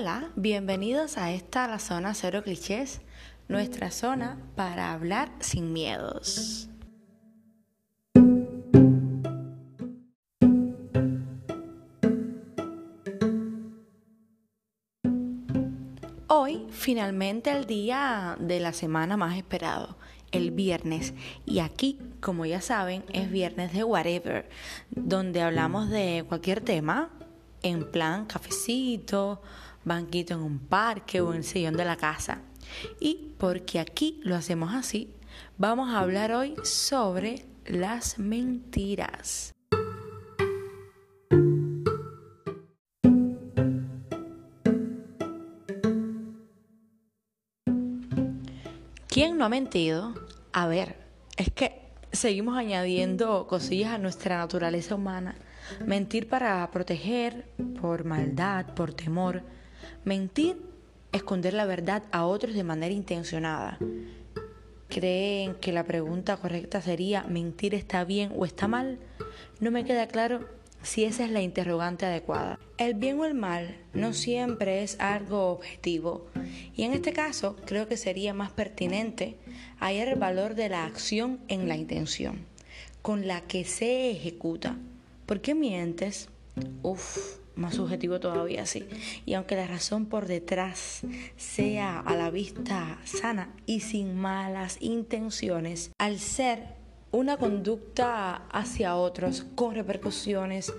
Hola, bienvenidos a esta la zona cero clichés, nuestra zona para hablar sin miedos. Hoy finalmente el día de la semana más esperado, el viernes. Y aquí, como ya saben, es viernes de Whatever, donde hablamos de cualquier tema en plan cafecito, banquito en un parque o en el sillón de la casa. Y porque aquí lo hacemos así, vamos a hablar hoy sobre las mentiras. ¿Quién no ha mentido? A ver, es que seguimos añadiendo cosillas a nuestra naturaleza humana Mentir para proteger, por maldad, por temor. Mentir, esconder la verdad a otros de manera intencionada. ¿Creen que la pregunta correcta sería mentir está bien o está mal? No me queda claro si esa es la interrogante adecuada. El bien o el mal no siempre es algo objetivo y en este caso creo que sería más pertinente hallar el valor de la acción en la intención con la que se ejecuta. ¿Por qué mientes? Uf, más subjetivo todavía sí. Y aunque la razón por detrás sea a la vista sana y sin malas intenciones, al ser una conducta hacia otros con repercusiones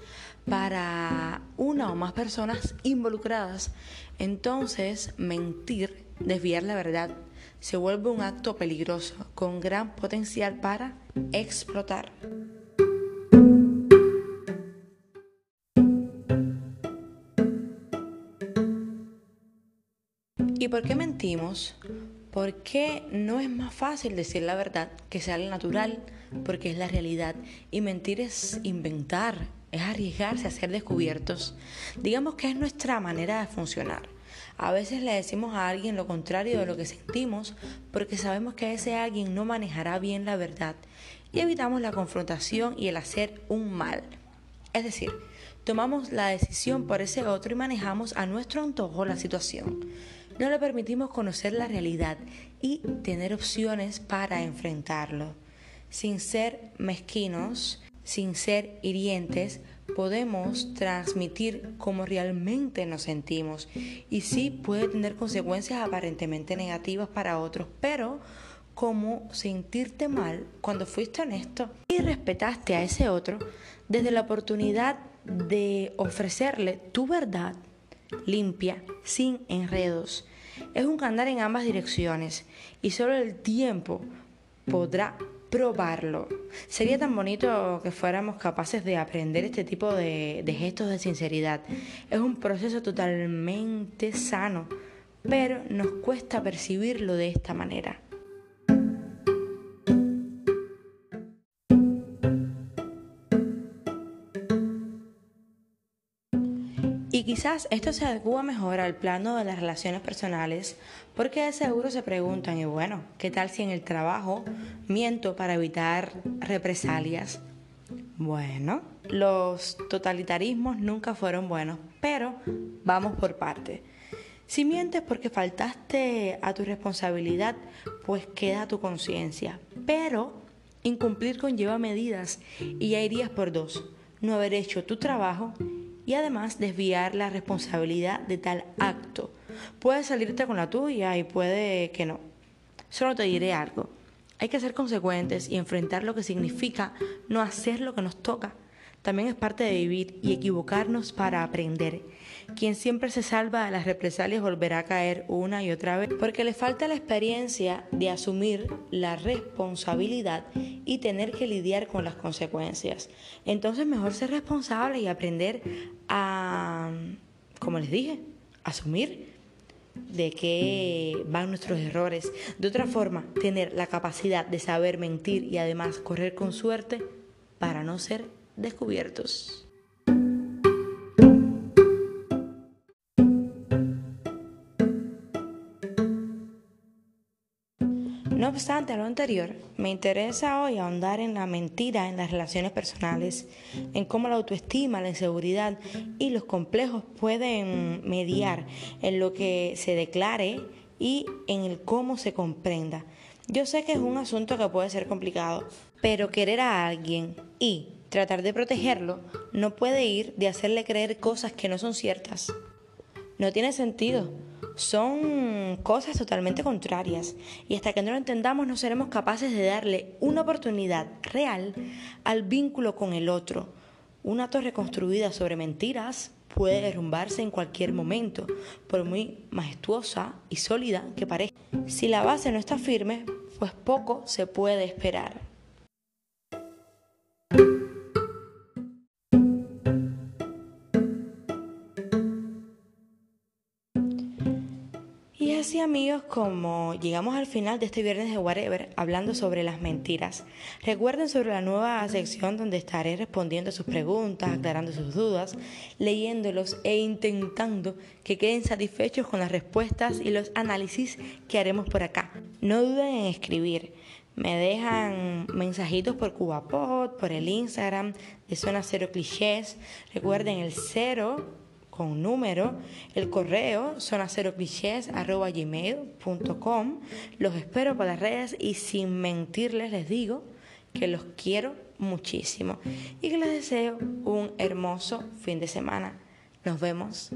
para una o más personas involucradas, entonces mentir, desviar la verdad, se vuelve un acto peligroso con gran potencial para explotar. ¿Y por qué mentimos? Porque no es más fácil decir la verdad que sea la natural, porque es la realidad. Y mentir es inventar, es arriesgarse a ser descubiertos. Digamos que es nuestra manera de funcionar. A veces le decimos a alguien lo contrario de lo que sentimos porque sabemos que ese alguien no manejará bien la verdad y evitamos la confrontación y el hacer un mal. Es decir, tomamos la decisión por ese otro y manejamos a nuestro antojo la situación no le permitimos conocer la realidad y tener opciones para enfrentarlo. Sin ser mezquinos, sin ser hirientes, podemos transmitir cómo realmente nos sentimos y sí puede tener consecuencias aparentemente negativas para otros, pero como sentirte mal cuando fuiste honesto y respetaste a ese otro desde la oportunidad de ofrecerle tu verdad limpia, sin enredos. Es un cantar en ambas direcciones y solo el tiempo podrá probarlo. Sería tan bonito que fuéramos capaces de aprender este tipo de, gestos de sinceridad. Es un proceso totalmente sano, pero nos cuesta percibirlo de esta manera. Y quizás esto se adecua mejor al plano de las relaciones personales, porque de seguro se preguntan, y bueno, ¿qué tal si en el trabajo miento para evitar represalias? Bueno, los totalitarismos nunca fueron buenos, pero vamos por parte. Si mientes porque faltaste a tu responsabilidad, pues queda tu conciencia. Pero incumplir conlleva medidas y ya irías por dos. No haber hecho tu trabajo y además desviar la responsabilidad de tal acto. Puede salirte con la tuya y puede que no. Solo te diré algo. Hay que ser consecuentes y enfrentar lo que significa no hacer lo que nos toca. También es parte de vivir y equivocarnos para aprender. Quien siempre se salva de las represalias volverá a caer una y otra vez porque le falta la experiencia de asumir la responsabilidad y tener que lidiar con las consecuencias. Entonces mejor ser responsable y aprender a, como les dije, asumir de qué van nuestros errores. De otra forma, tener la capacidad de saber mentir y además correr con suerte para no ser descubiertos. No obstante a lo anterior, me interesa hoy ahondar en la mentira en las relaciones personales, en cómo la autoestima, la inseguridad y los complejos pueden mediar en lo que se declare y en el cómo se comprenda. Yo sé que es un asunto que puede ser complicado, pero querer a alguien y tratar de protegerlo no puede ir de hacerle creer cosas que no son ciertas. No tiene sentido son cosas totalmente contrarias y hasta que no lo entendamos no seremos capaces de darle una oportunidad real al vínculo con el otro. Una torre construida sobre mentiras puede derrumbarse en cualquier momento, por muy majestuosa y sólida que parezca. Si la base no está firme, pues poco se puede esperar. Amigos como llegamos al final de este viernes de Whatever hablando sobre las mentiras. Recuerden sobre la nueva sección donde estaré respondiendo sus preguntas, aclarando sus dudas, leyéndolos e intentando que queden satisfechos con las respuestas y los análisis que haremos por acá. No duden en escribir. Me dejan mensajitos por CubaPod, por el Instagram de Zona Cero Clichés. Recuerden el cero con número, el correo gmail.com Los espero para las redes y sin mentirles les digo que los quiero muchísimo y que les deseo un hermoso fin de semana. Nos vemos.